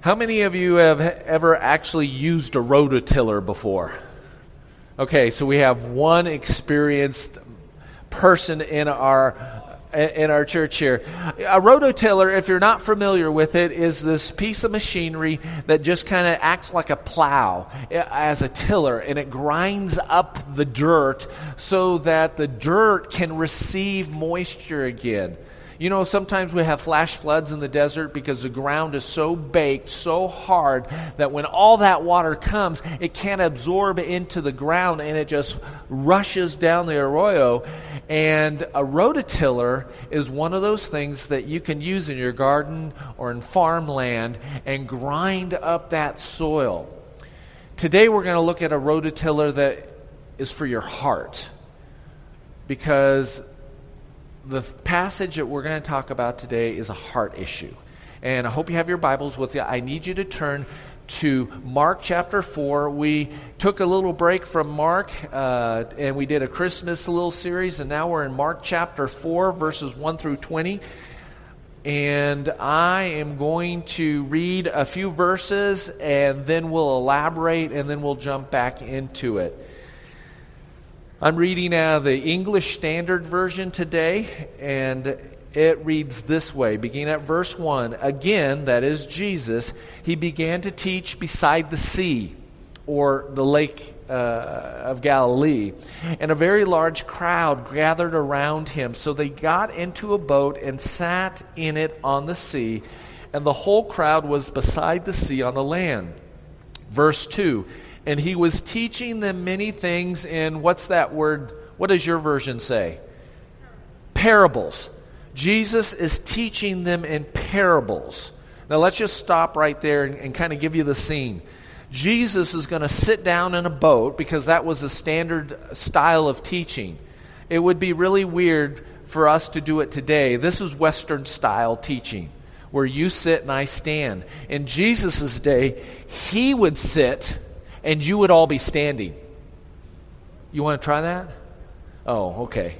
How many of you have ever actually used a rototiller before? Okay, so we have one experienced person in our in our church here. A rototiller, if you're not familiar with it, is this piece of machinery that just kind of acts like a plow eh, as a tiller and it grinds up the dirt so that the dirt can receive moisture again. You know, sometimes we have flash floods in the desert because the ground is so baked, so hard, that when all that water comes, it can't absorb into the ground and it just rushes down the arroyo. And a rototiller is one of those things that you can use in your garden or in farmland and grind up that soil. Today we're going to look at a rototiller that is for your heart because the passage that we're going to talk about today is a heart issue. And I hope you have your Bibles with you. I need you to turn to Mark chapter 4. We took a little break from Mark uh, and we did a Christmas little series, and now we're in Mark chapter 4, verses 1 through 20. And I am going to read a few verses and then we'll elaborate and then we'll jump back into it. I'm reading out of the English Standard Version today, and it reads this way beginning at verse 1 Again, that is Jesus, he began to teach beside the sea, or the lake uh, of Galilee, and a very large crowd gathered around him. So they got into a boat and sat in it on the sea, and the whole crowd was beside the sea on the land. Verse 2 and he was teaching them many things in what's that word? What does your version say? Parables. Jesus is teaching them in parables. Now let's just stop right there and, and kind of give you the scene. Jesus is going to sit down in a boat because that was the standard style of teaching. It would be really weird for us to do it today. This is Western style teaching where you sit and I stand. In Jesus' day, he would sit and you would all be standing. You want to try that? Oh, okay.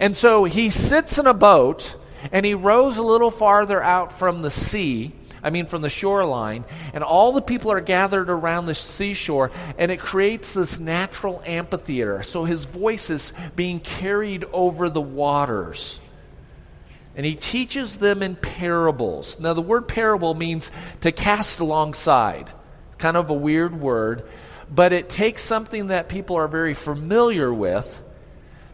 And so he sits in a boat and he rows a little farther out from the sea. I mean, from the shoreline, and all the people are gathered around the seashore, and it creates this natural amphitheater. So his voice is being carried over the waters. And he teaches them in parables. Now, the word parable means to cast alongside kind of a weird word, but it takes something that people are very familiar with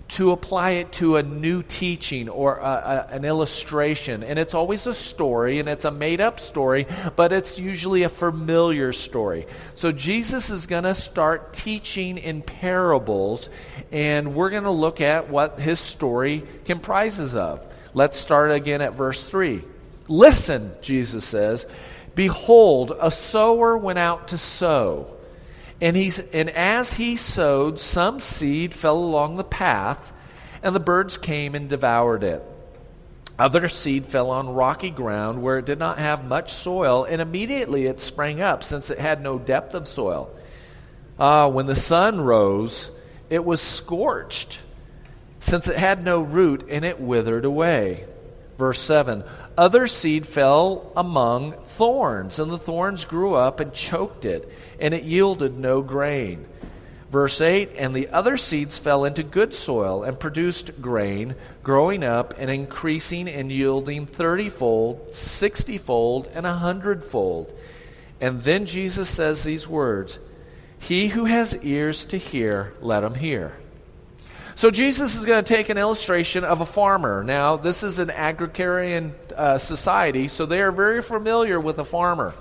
to apply it to a new teaching or a, a, an illustration. And it's always a story, and it's a made up story, but it's usually a familiar story. So Jesus is going to start teaching in parables, and we're going to look at what his story comprises of. Let's start again at verse 3. Listen, Jesus says. Behold, a sower went out to sow. And, he's, and as he sowed, some seed fell along the path, and the birds came and devoured it. Other seed fell on rocky ground where it did not have much soil, and immediately it sprang up, since it had no depth of soil. Ah, when the sun rose, it was scorched, since it had no root, and it withered away. Verse 7 Other seed fell among thorns, and the thorns grew up and choked it, and it yielded no grain. Verse 8 And the other seeds fell into good soil and produced grain, growing up and increasing and yielding thirtyfold, sixtyfold, and a hundredfold. And then Jesus says these words He who has ears to hear, let him hear. So Jesus is going to take an illustration of a farmer. Now, this is an agrarian uh, society, so they are very familiar with a farmer.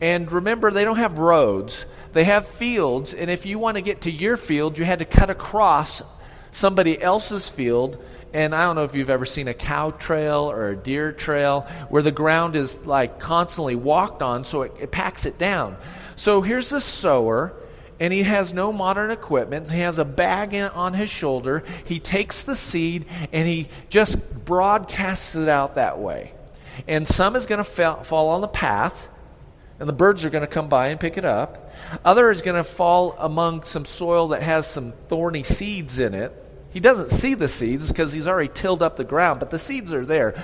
And remember, they don't have roads, they have fields. And if you want to get to your field, you had to cut across somebody else's field. And I don't know if you've ever seen a cow trail or a deer trail where the ground is like constantly walked on, so it, it packs it down. So here's the sower and he has no modern equipment. He has a bag in, on his shoulder. He takes the seed and he just broadcasts it out that way. And some is going to fall on the path, and the birds are going to come by and pick it up. Other is going to fall among some soil that has some thorny seeds in it. He doesn't see the seeds because he's already tilled up the ground, but the seeds are there.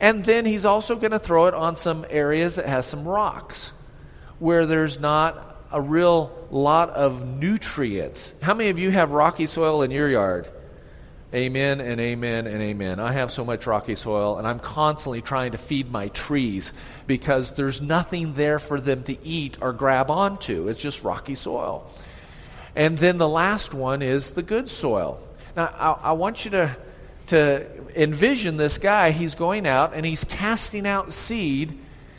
And then he's also going to throw it on some areas that has some rocks where there's not a real lot of nutrients. How many of you have rocky soil in your yard? Amen and amen and amen. I have so much rocky soil, and I'm constantly trying to feed my trees because there's nothing there for them to eat or grab onto. It's just rocky soil. And then the last one is the good soil. Now, I, I want you to, to envision this guy. He's going out and he's casting out seed.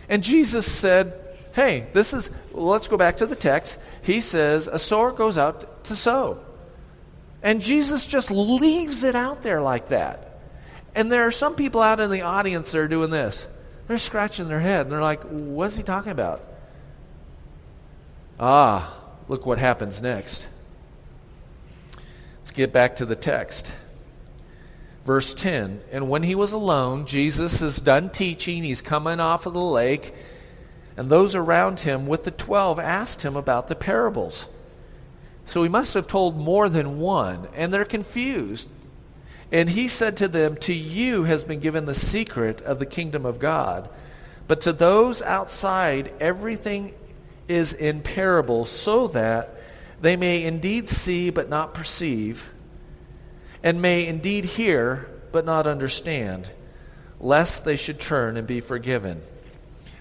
And Jesus said, Hey, this is, let's go back to the text. He says, A sower goes out to sow. And Jesus just leaves it out there like that. And there are some people out in the audience that are doing this. They're scratching their head and they're like, what's he talking about? Ah, look what happens next. Let's get back to the text. Verse 10 And when he was alone, Jesus is done teaching. He's coming off of the lake. And those around him with the twelve asked him about the parables. So he must have told more than one, and they're confused. And he said to them, To you has been given the secret of the kingdom of God. But to those outside, everything is in parables, so that they may indeed see but not perceive, and may indeed hear but not understand, lest they should turn and be forgiven.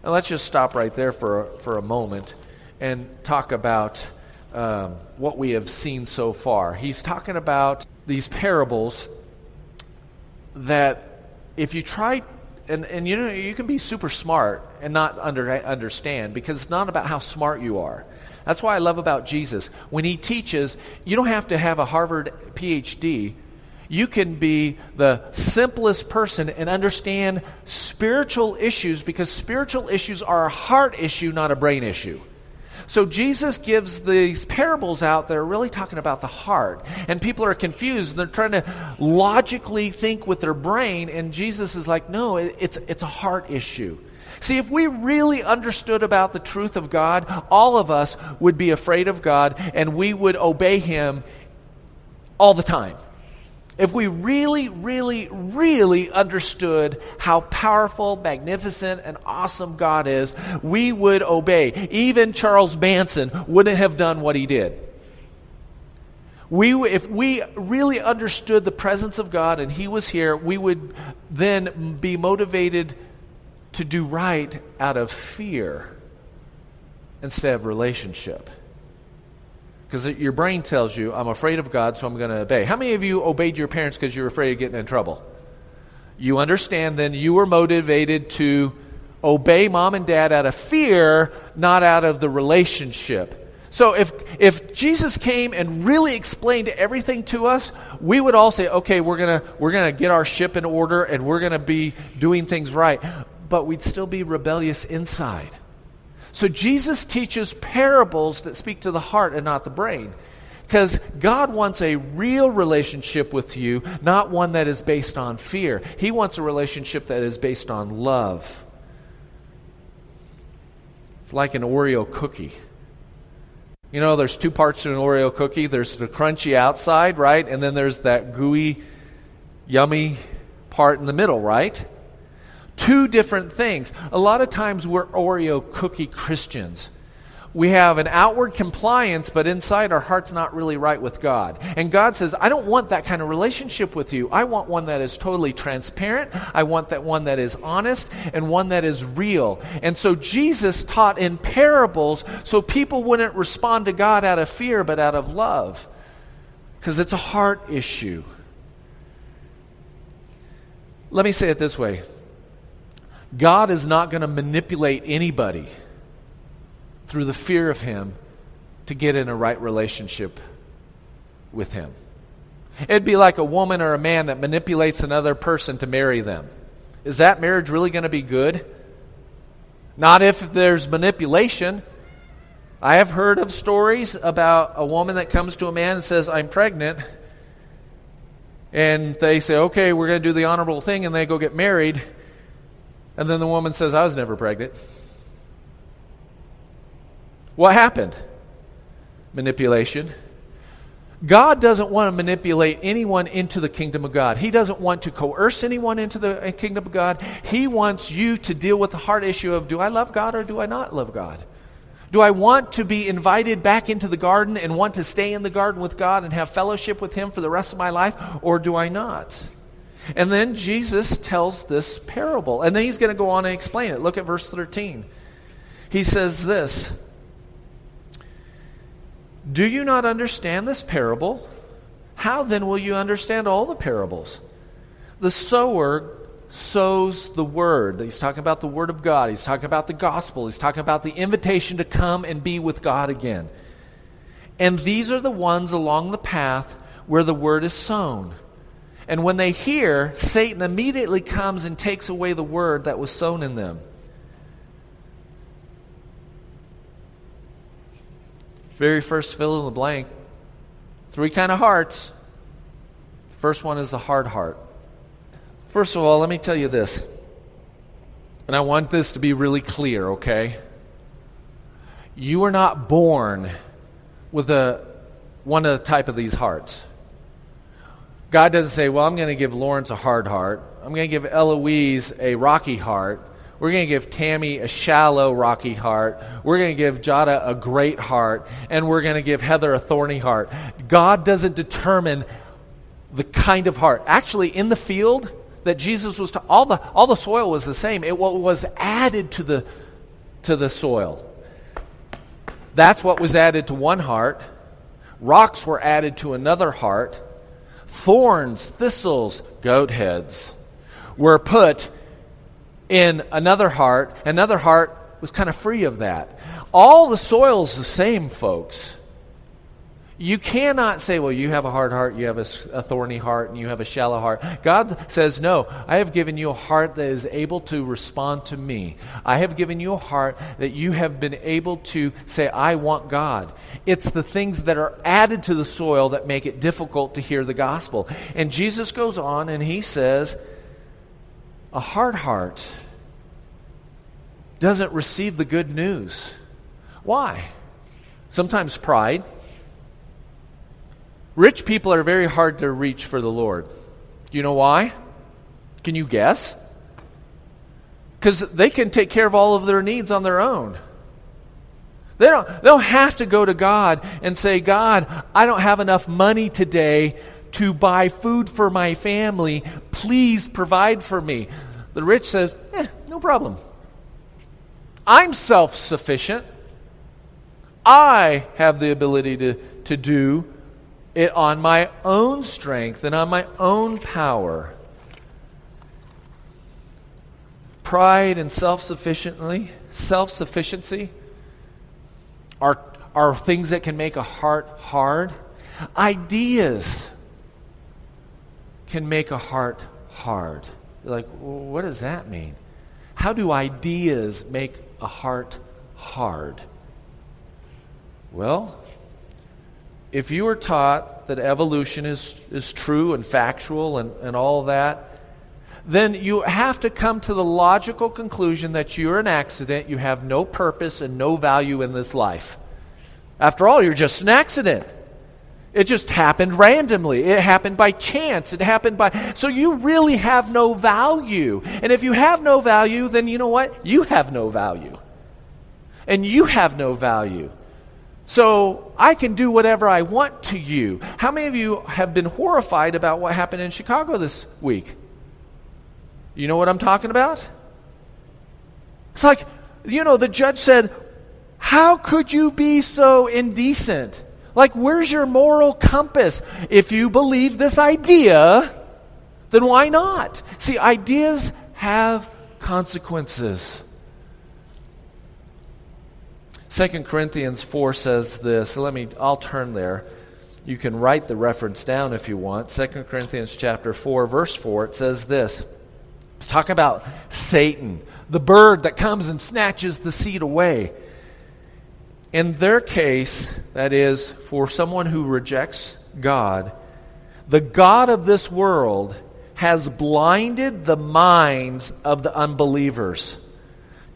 And let's just stop right there for, for a moment and talk about um, what we have seen so far. He's talking about these parables that if you try and, and you know you can be super smart and not under, understand because it's not about how smart you are that's why i love about jesus when he teaches you don't have to have a harvard phd you can be the simplest person and understand spiritual issues because spiritual issues are a heart issue not a brain issue so Jesus gives these parables out that are really talking about the heart. And people are confused. and They're trying to logically think with their brain. And Jesus is like, no, it's, it's a heart issue. See, if we really understood about the truth of God, all of us would be afraid of God and we would obey Him all the time. If we really, really, really understood how powerful, magnificent, and awesome God is, we would obey. Even Charles Manson wouldn't have done what he did. We, if we really understood the presence of God and He was here, we would then be motivated to do right out of fear instead of relationship. Because your brain tells you, I'm afraid of God, so I'm going to obey. How many of you obeyed your parents because you were afraid of getting in trouble? You understand then you were motivated to obey mom and dad out of fear, not out of the relationship. So if, if Jesus came and really explained everything to us, we would all say, okay, we're going to we're gonna get our ship in order and we're going to be doing things right. But we'd still be rebellious inside. So Jesus teaches parables that speak to the heart and not the brain. Because God wants a real relationship with you, not one that is based on fear. He wants a relationship that is based on love. It's like an Oreo cookie. You know, there's two parts to an Oreo cookie there's the crunchy outside, right? And then there's that gooey, yummy part in the middle, right? Two different things. A lot of times we're Oreo cookie Christians. We have an outward compliance, but inside our heart's not really right with God. And God says, I don't want that kind of relationship with you. I want one that is totally transparent. I want that one that is honest and one that is real. And so Jesus taught in parables so people wouldn't respond to God out of fear, but out of love. Because it's a heart issue. Let me say it this way God is not going to manipulate anybody through the fear of Him to get in a right relationship with Him. It'd be like a woman or a man that manipulates another person to marry them. Is that marriage really going to be good? Not if there's manipulation. I have heard of stories about a woman that comes to a man and says, I'm pregnant. And they say, okay, we're going to do the honorable thing, and they go get married. And then the woman says, I was never pregnant. What happened? Manipulation. God doesn't want to manipulate anyone into the kingdom of God. He doesn't want to coerce anyone into the kingdom of God. He wants you to deal with the hard issue of do I love God or do I not love God? Do I want to be invited back into the garden and want to stay in the garden with God and have fellowship with Him for the rest of my life, or do I not? And then Jesus tells this parable. And then he's going to go on and explain it. Look at verse 13. He says this Do you not understand this parable? How then will you understand all the parables? The sower sows the word. He's talking about the word of God. He's talking about the gospel. He's talking about the invitation to come and be with God again. And these are the ones along the path where the word is sown. And when they hear, Satan immediately comes and takes away the word that was sown in them. Very first fill in the blank. Three kind of hearts. First one is the hard heart. First of all, let me tell you this. And I want this to be really clear, okay? You are not born with a one of the type of these hearts. God doesn't say, well, I'm going to give Lawrence a hard heart. I'm going to give Eloise a rocky heart. We're going to give Tammy a shallow, rocky heart. We're going to give Jada a great heart. And we're going to give Heather a thorny heart. God doesn't determine the kind of heart. Actually, in the field that Jesus was, ta- all, the, all the soil was the same. It was added to the, to the soil. That's what was added to one heart. Rocks were added to another heart thorns, thistles, goat heads were put in another heart. Another heart was kind of free of that. All the soil's the same, folks. You cannot say, well, you have a hard heart, you have a, a, thorny heart, and you have a shallow heart. God says, no, I have given you a heart that is able to respond to me. I have given you a heart that you have been able to say, I want God. It's the things that are added to the soil that make it difficult to hear the gospel. And Jesus goes on and he says, a hard heart doesn't receive the good news. Why? Sometimes pride Rich people are very hard to reach for the Lord. Do you know why? Can you guess? Because they can take care of all of their needs on their own. They don't, they don't have to go to God and say, God, I don't have enough money today to buy food for my family. Please provide for me. The rich says, eh, no problem. I'm self sufficient. I have the ability to, to do it on my own strength and on my own power. Pride and self-sufficiently, self-sufficiency are, are things that can make a heart hard. Ideas can make a heart hard. Like, what does that mean? How do ideas make a heart hard? Well, if you are taught that evolution is, is true and factual and, and all that, then you have to come to the logical conclusion that you're an accident, you have no purpose and no value in this life. After all, you're just an accident. It just happened randomly. It happened by chance. It happened by. So you really have no value. And if you have no value, then you know what? You have no value. And you have no value. So I can do whatever I want to you. How many of you have been horrified about what happened in Chicago this week? You know what I'm talking about? It's like, you know, the judge said, How could you be so indecent? Like, where's your moral compass? If you believe this idea, then why not? See, ideas have consequences. 2 Corinthians 4 says this. Let me I'll turn there. You can write the reference down if you want. 2 Corinthians chapter 4 verse 4 it says this. Talk about Satan, the bird that comes and snatches the seed away. In their case, that is for someone who rejects God, the god of this world has blinded the minds of the unbelievers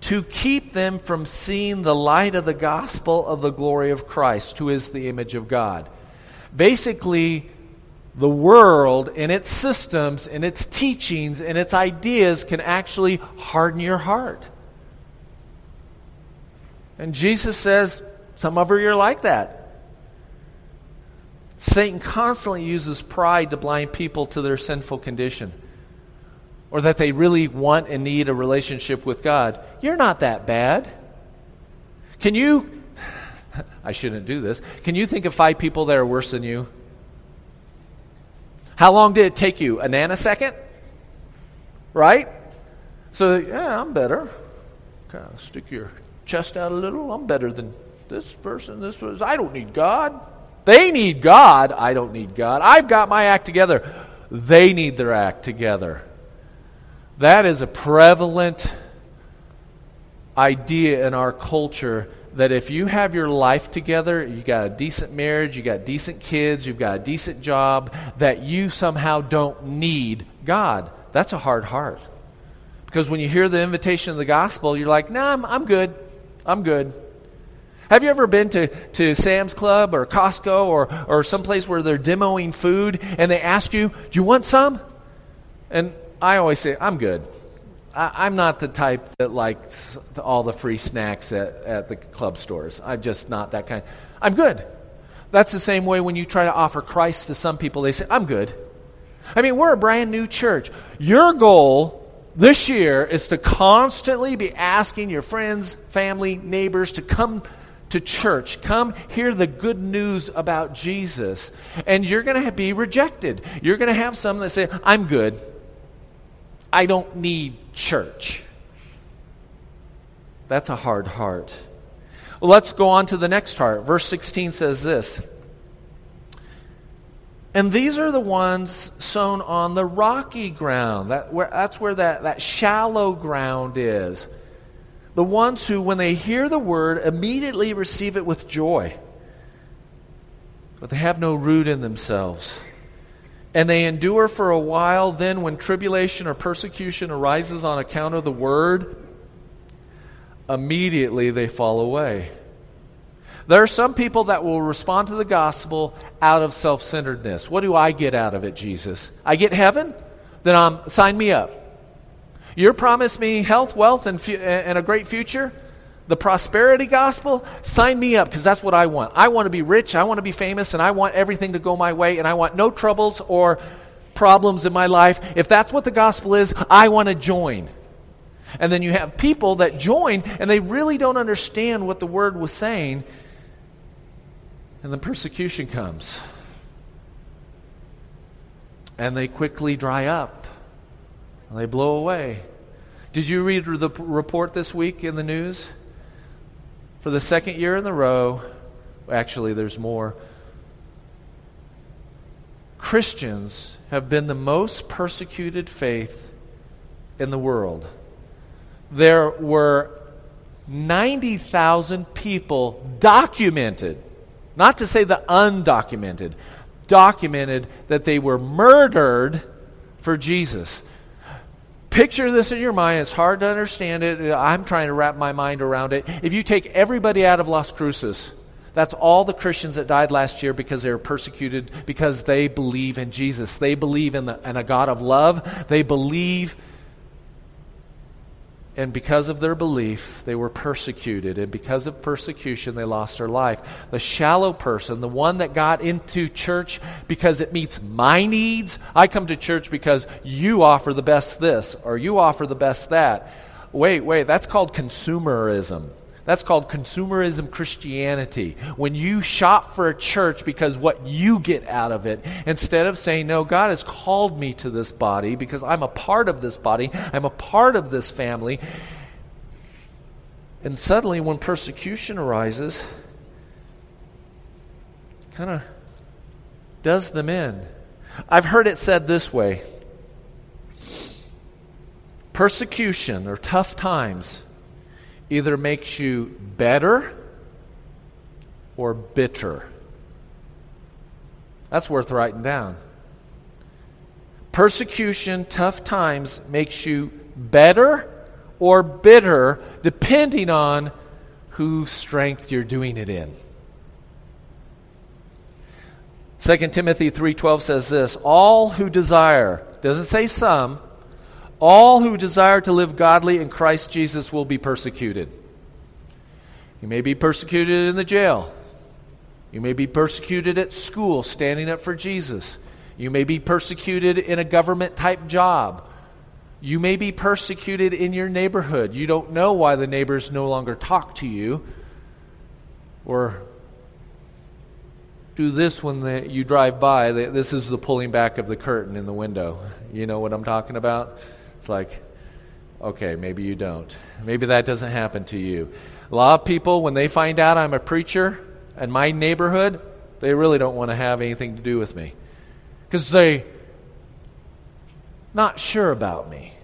to keep them from seeing the light of the gospel of the glory of Christ, who is the image of God. Basically, the world and its systems and its teachings and its ideas can actually harden your heart. And Jesus says, some of you are like that. Satan constantly uses pride to blind people to their sinful condition or that they really want and need a relationship with God. You're not that bad. Can you, I shouldn't do this, can you think of five people that are worse than you? How long did it take you? A nanosecond? Right? So, yeah, I'm better. Kind of stick your chest out a little. I'm better than this person. This was, I don't need God. They need God. I don't need God. I've got my act together. They need their act together. That is a prevalent idea in our culture that if you have your life together, you got a decent marriage, you got decent kids, you've got a decent job, that you somehow don't need God. That's a hard heart. Because when you hear the invitation of the gospel, you're like, nah, I'm, I'm good. I'm good. Have you ever been to, to Sam's Club or Costco or, or someplace where they're demoing food and they ask you, Do you want some? And I always say, I'm good. I, am not the type that likes all the free snacks at, at the club stores. I'm just not that kind. I'm good. That's the same way when you try to offer Christ to some people, they say, I'm good. I mean, we're a brand new church. Your goal this year is to constantly be asking your friends, family, neighbors to come to church. Come hear the good news about Jesus. And you're going to be rejected. You're going to have some that say, I'm good. I don't need church. That's a hard heart. Well, let's go on to the next heart. Verse 16 says this And these are the ones sown on the rocky ground. That, where, that's where that, that shallow ground is. The ones who, when they hear the word, immediately receive it with joy, but they have no root in themselves and they endure for a while. Then, when tribulation or persecution arises on account of the word, immediately they fall away. There are some people that will respond to the gospel out of self centeredness. What do I get out of it, Jesus? I get heaven? Then um, sign me up. You're promised me health, wealth, and, fu- and a great future? The prosperity gospel, sign me up because that's what I want. I want to be rich, I want to be famous, and I want everything to go my way, and I want no troubles or problems in my life. If that's what the gospel is, I want to join. And then you have people that join and they really don't understand what the word was saying, and then persecution comes. And they quickly dry up, And they blow away. Did you read the report this week in the news? For the second year in the row, actually, there's more. Christians have been the most persecuted faith in the world. There were 90,000 people documented, not to say the undocumented, documented that they were murdered for Jesus. Picture this in your mind. It's hard to understand it. I'm trying to wrap my mind around it. If you take everybody out of Las Cruces, that's all the Christians that died last year because they were persecuted because they believe in Jesus. They believe in, the, in a God of love. They believe and because of their belief, they were persecuted. And because of persecution, they lost their life. The shallow person, the one that got into church because it meets my needs, I come to church because you offer the best this or you offer the best that. Wait, wait, that's called consumerism. That's called consumerism Christianity. When you shop for a church because what you get out of it, instead of saying, No, God has called me to this body because I'm a part of this body, I'm a part of this family. And suddenly, when persecution arises, kind of does them in. I've heard it said this way persecution or tough times either makes you better or bitter. That's worth writing down. Persecution, tough times makes you better or bitter depending on whose strength you're doing it in. 2 Timothy 3:12 says this, all who desire, doesn't say some, all who desire to live godly in Christ Jesus will be persecuted. You may be persecuted in the jail. You may be persecuted at school standing up for Jesus. You may be persecuted in a government type job. You may be persecuted in your neighborhood. You don't know why the neighbors no longer talk to you or do this when the, you drive by. This is the pulling back of the curtain in the window. You know what I'm talking about? It's like, okay, maybe you don't. Maybe that doesn't happen to you. A lot of people, when they find out I'm a preacher in my neighborhood, they really don't want to have anything to do with me because they not sure about me.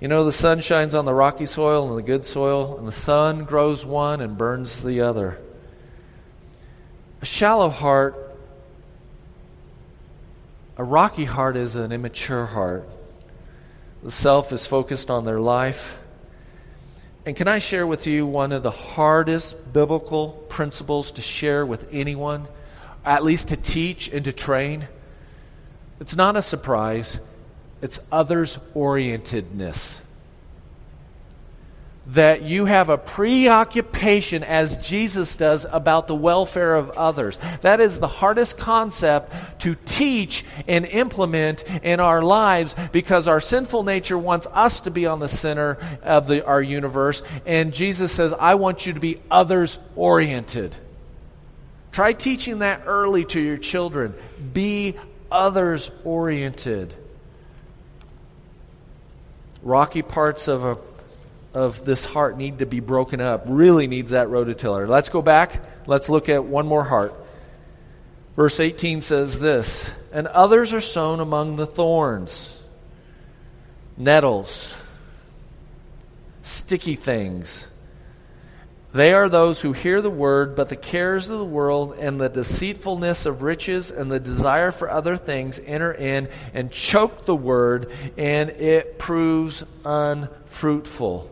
You know, the sun shines on the rocky soil and the good soil, and the sun grows one and burns the other. A shallow heart, a rocky heart is an immature heart. The self is focused on their life. And can I share with you one of the hardest biblical principles to share with anyone, at least to teach and to train? It's not a surprise, it's others orientedness. That you have a preoccupation, as Jesus does, about the welfare of others. That is the hardest concept to teach and implement in our lives because our sinful nature wants us to be on the center of the, our universe. And Jesus says, I want you to be others oriented. Try teaching that early to your children. Be others oriented. Rocky parts of, a, of this heart need to be broken up. Really needs that rototiller. Let's go back. Let's look at one more heart. Verse 18 says this And others are sown among the thorns, nettles, sticky things they are those who hear the word, but the cares of the world and the deceitfulness of riches and the desire for other things enter in and choke the word, and it proves unfruitful.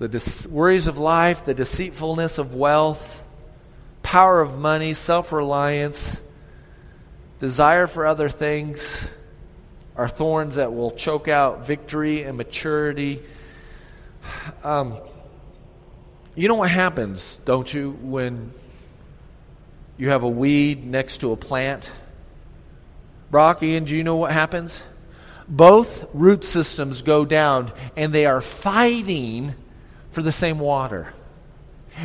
The dis- worries of life, the deceitfulness of wealth, power of money, self reliance, desire for other things are thorns that will choke out victory and maturity um, you know what happens, don't you, when you have a weed next to a plant? Brock, Ian, do you know what happens? Both root systems go down and they are fighting for the same water.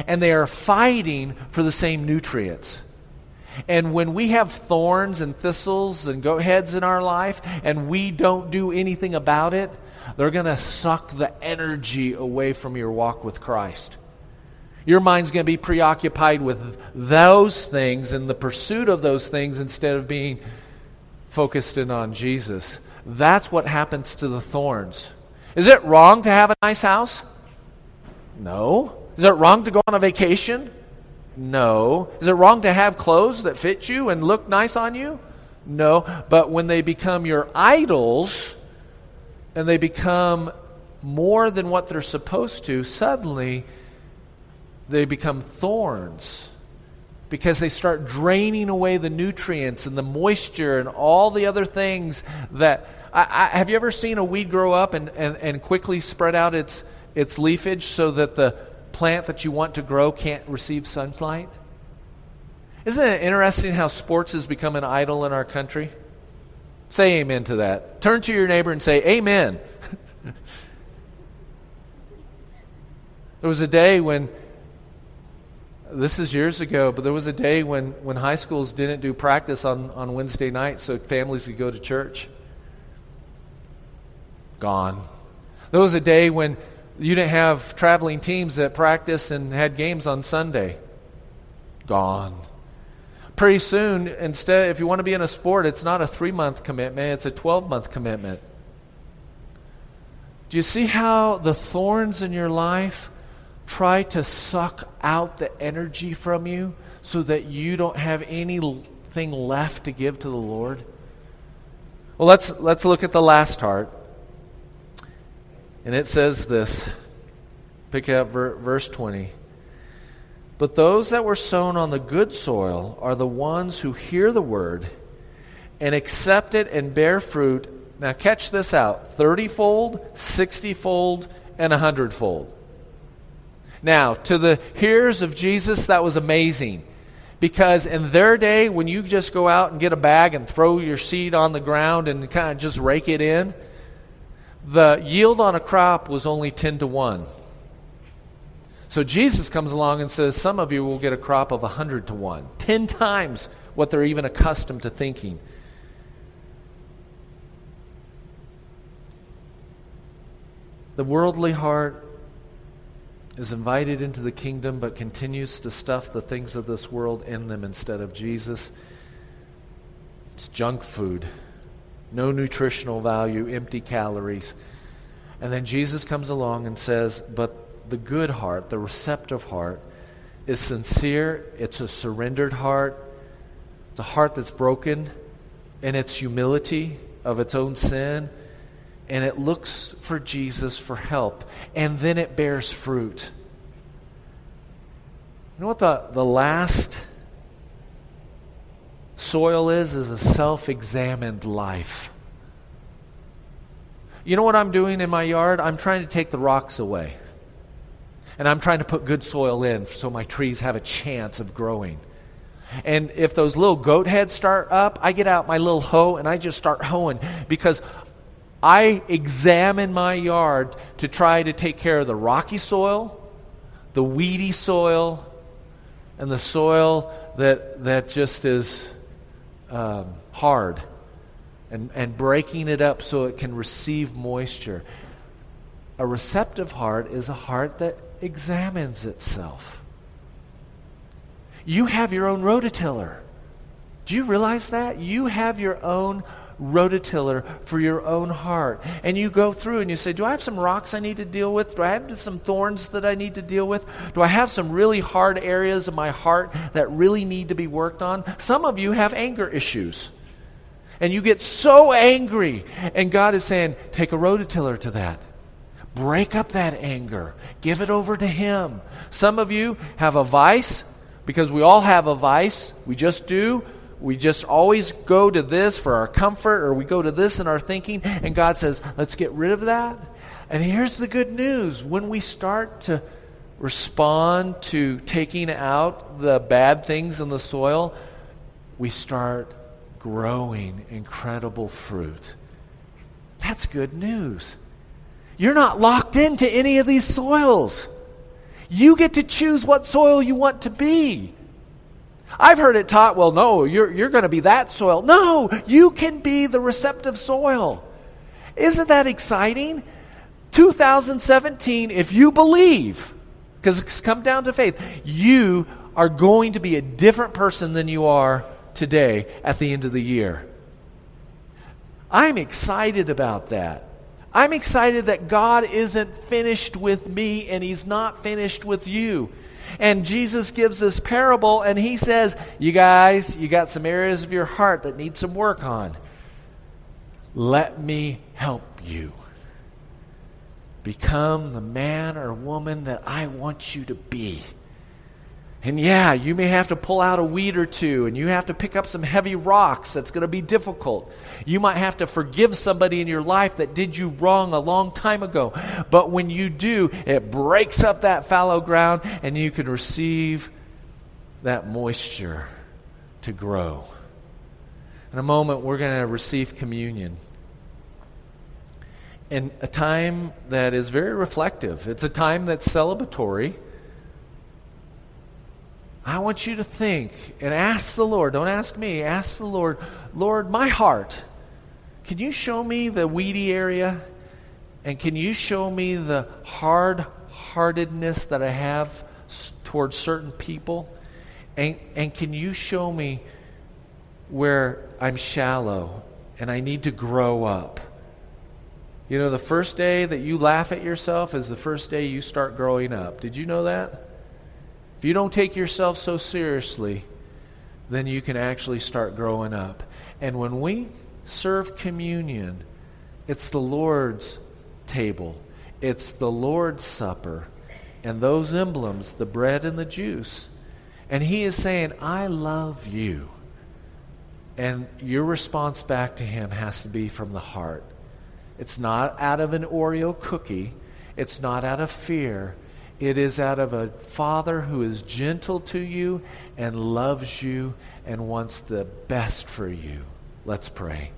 And they are fighting for the same nutrients. And when we have thorns and thistles and goat heads in our life and we don't do anything about it, they're going to suck the energy away from your walk with Christ. Your mind's going to be preoccupied with those things and the pursuit of those things instead of being focused in on Jesus. That's what happens to the thorns. Is it wrong to have a nice house? No. Is it wrong to go on a vacation? No. Is it wrong to have clothes that fit you and look nice on you? No. But when they become your idols, and they become more than what they're supposed to, suddenly they become thorns because they start draining away the nutrients and the moisture and all the other things that. I, I, have you ever seen a weed grow up and, and, and quickly spread out its, its leafage so that the plant that you want to grow can't receive sunlight? Isn't it interesting how sports has become an idol in our country? Say amen to that. Turn to your neighbor and say, Amen. there was a day when, this is years ago, but there was a day when, when high schools didn't do practice on, on Wednesday night so families could go to church. Gone. There was a day when you didn't have traveling teams that practiced and had games on Sunday. Gone pretty soon, instead, if you want to be in a sport, it's not a three month commitment, it's a 12 month commitment. Do you see how the thorns in your life try to suck out the energy from you so that you don't have anything left to give to the Lord? Well, let's, let's look at the last heart. And it says this. Pick up ver- verse 20. But those that were sown on the good soil are the ones who hear the word and accept it and bear fruit. Now, catch this out 30 fold, 60 fold, and 100 fold. Now, to the hearers of Jesus, that was amazing. Because in their day, when you just go out and get a bag and throw your seed on the ground and kind of just rake it in, the yield on a crop was only 10 to 1. So Jesus comes along and says, Some of you will get a crop of 100 to 1, 10 times what they're even accustomed to thinking. The worldly heart is invited into the kingdom but continues to stuff the things of this world in them instead of Jesus. It's junk food, no nutritional value, empty calories. And then Jesus comes along and says, But the good heart, the receptive heart, is sincere, it's a surrendered heart, it's a heart that's broken in its humility of its own sin and it looks for Jesus for help, and then it bears fruit. You know what the, the last soil is? Is a self examined life. You know what I'm doing in my yard? I'm trying to take the rocks away. And I'm trying to put good soil in so my trees have a chance of growing. And if those little goat heads start up, I get out my little hoe and I just start hoeing because I examine my yard to try to take care of the rocky soil, the weedy soil, and the soil that, that just is um, hard, and, and breaking it up so it can receive moisture. A receptive heart is a heart that examines itself. You have your own rototiller. Do you realize that? You have your own rototiller for your own heart. And you go through and you say, Do I have some rocks I need to deal with? Do I have some thorns that I need to deal with? Do I have some really hard areas of my heart that really need to be worked on? Some of you have anger issues. And you get so angry. And God is saying, Take a rototiller to that. Break up that anger. Give it over to Him. Some of you have a vice because we all have a vice. We just do we just always go to this for our comfort or we go to this in our thinking and God says, "Let's get rid of that." And here's the good news. When we start to respond to taking out the bad things in the soil, we start growing incredible fruit. That's good news. You're not locked into any of these soils. You get to choose what soil you want to be. I've heard it taught, well, no, you're, you're going to be that soil. No, you can be the receptive soil. Isn't that exciting? 2017, if you believe, because it's come down to faith, you are going to be a different person than you are today at the end of the year. I'm excited about that. I'm excited that God isn't finished with me and He's not finished with you. And Jesus gives this parable and he says, You guys, you got some areas of your heart that need some work on. Let me help you. Become the man or woman that I want you to be. And yeah, you may have to pull out a weed or two, and you have to pick up some heavy rocks. That's going to be difficult. You might have to forgive somebody in your life that did you wrong a long time ago. But when you do, it breaks up that fallow ground, and you can receive that moisture to grow. In a moment, we're going to receive communion. And a time that is very reflective, it's a time that's celebratory. I want you to think and ask the Lord. Don't ask me. Ask the Lord, Lord, my heart. Can you show me the weedy area? And can you show me the hard heartedness that I have towards certain people? And, and can you show me where I'm shallow and I need to grow up? You know, the first day that you laugh at yourself is the first day you start growing up. Did you know that? If you don't take yourself so seriously, then you can actually start growing up. And when we serve communion, it's the Lord's table, it's the Lord's supper, and those emblems, the bread and the juice. And he is saying, I love you. And your response back to him has to be from the heart. It's not out of an Oreo cookie, it's not out of fear. It is out of a father who is gentle to you and loves you and wants the best for you. Let's pray.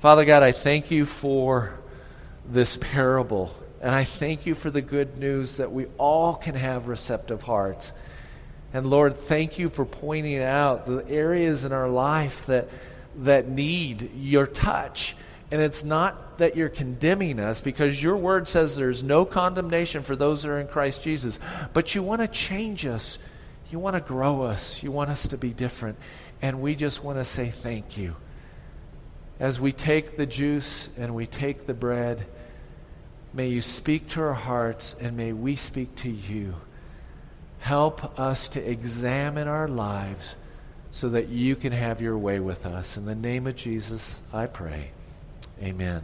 Father God, I thank you for this parable. And I thank you for the good news that we all can have receptive hearts. And Lord, thank you for pointing out the areas in our life that, that need your touch. And it's not that you're condemning us because your word says there's no condemnation for those that are in Christ Jesus. But you want to change us. You want to grow us. You want us to be different. And we just want to say thank you. As we take the juice and we take the bread, may you speak to our hearts and may we speak to you. Help us to examine our lives so that you can have your way with us. In the name of Jesus, I pray. Amen.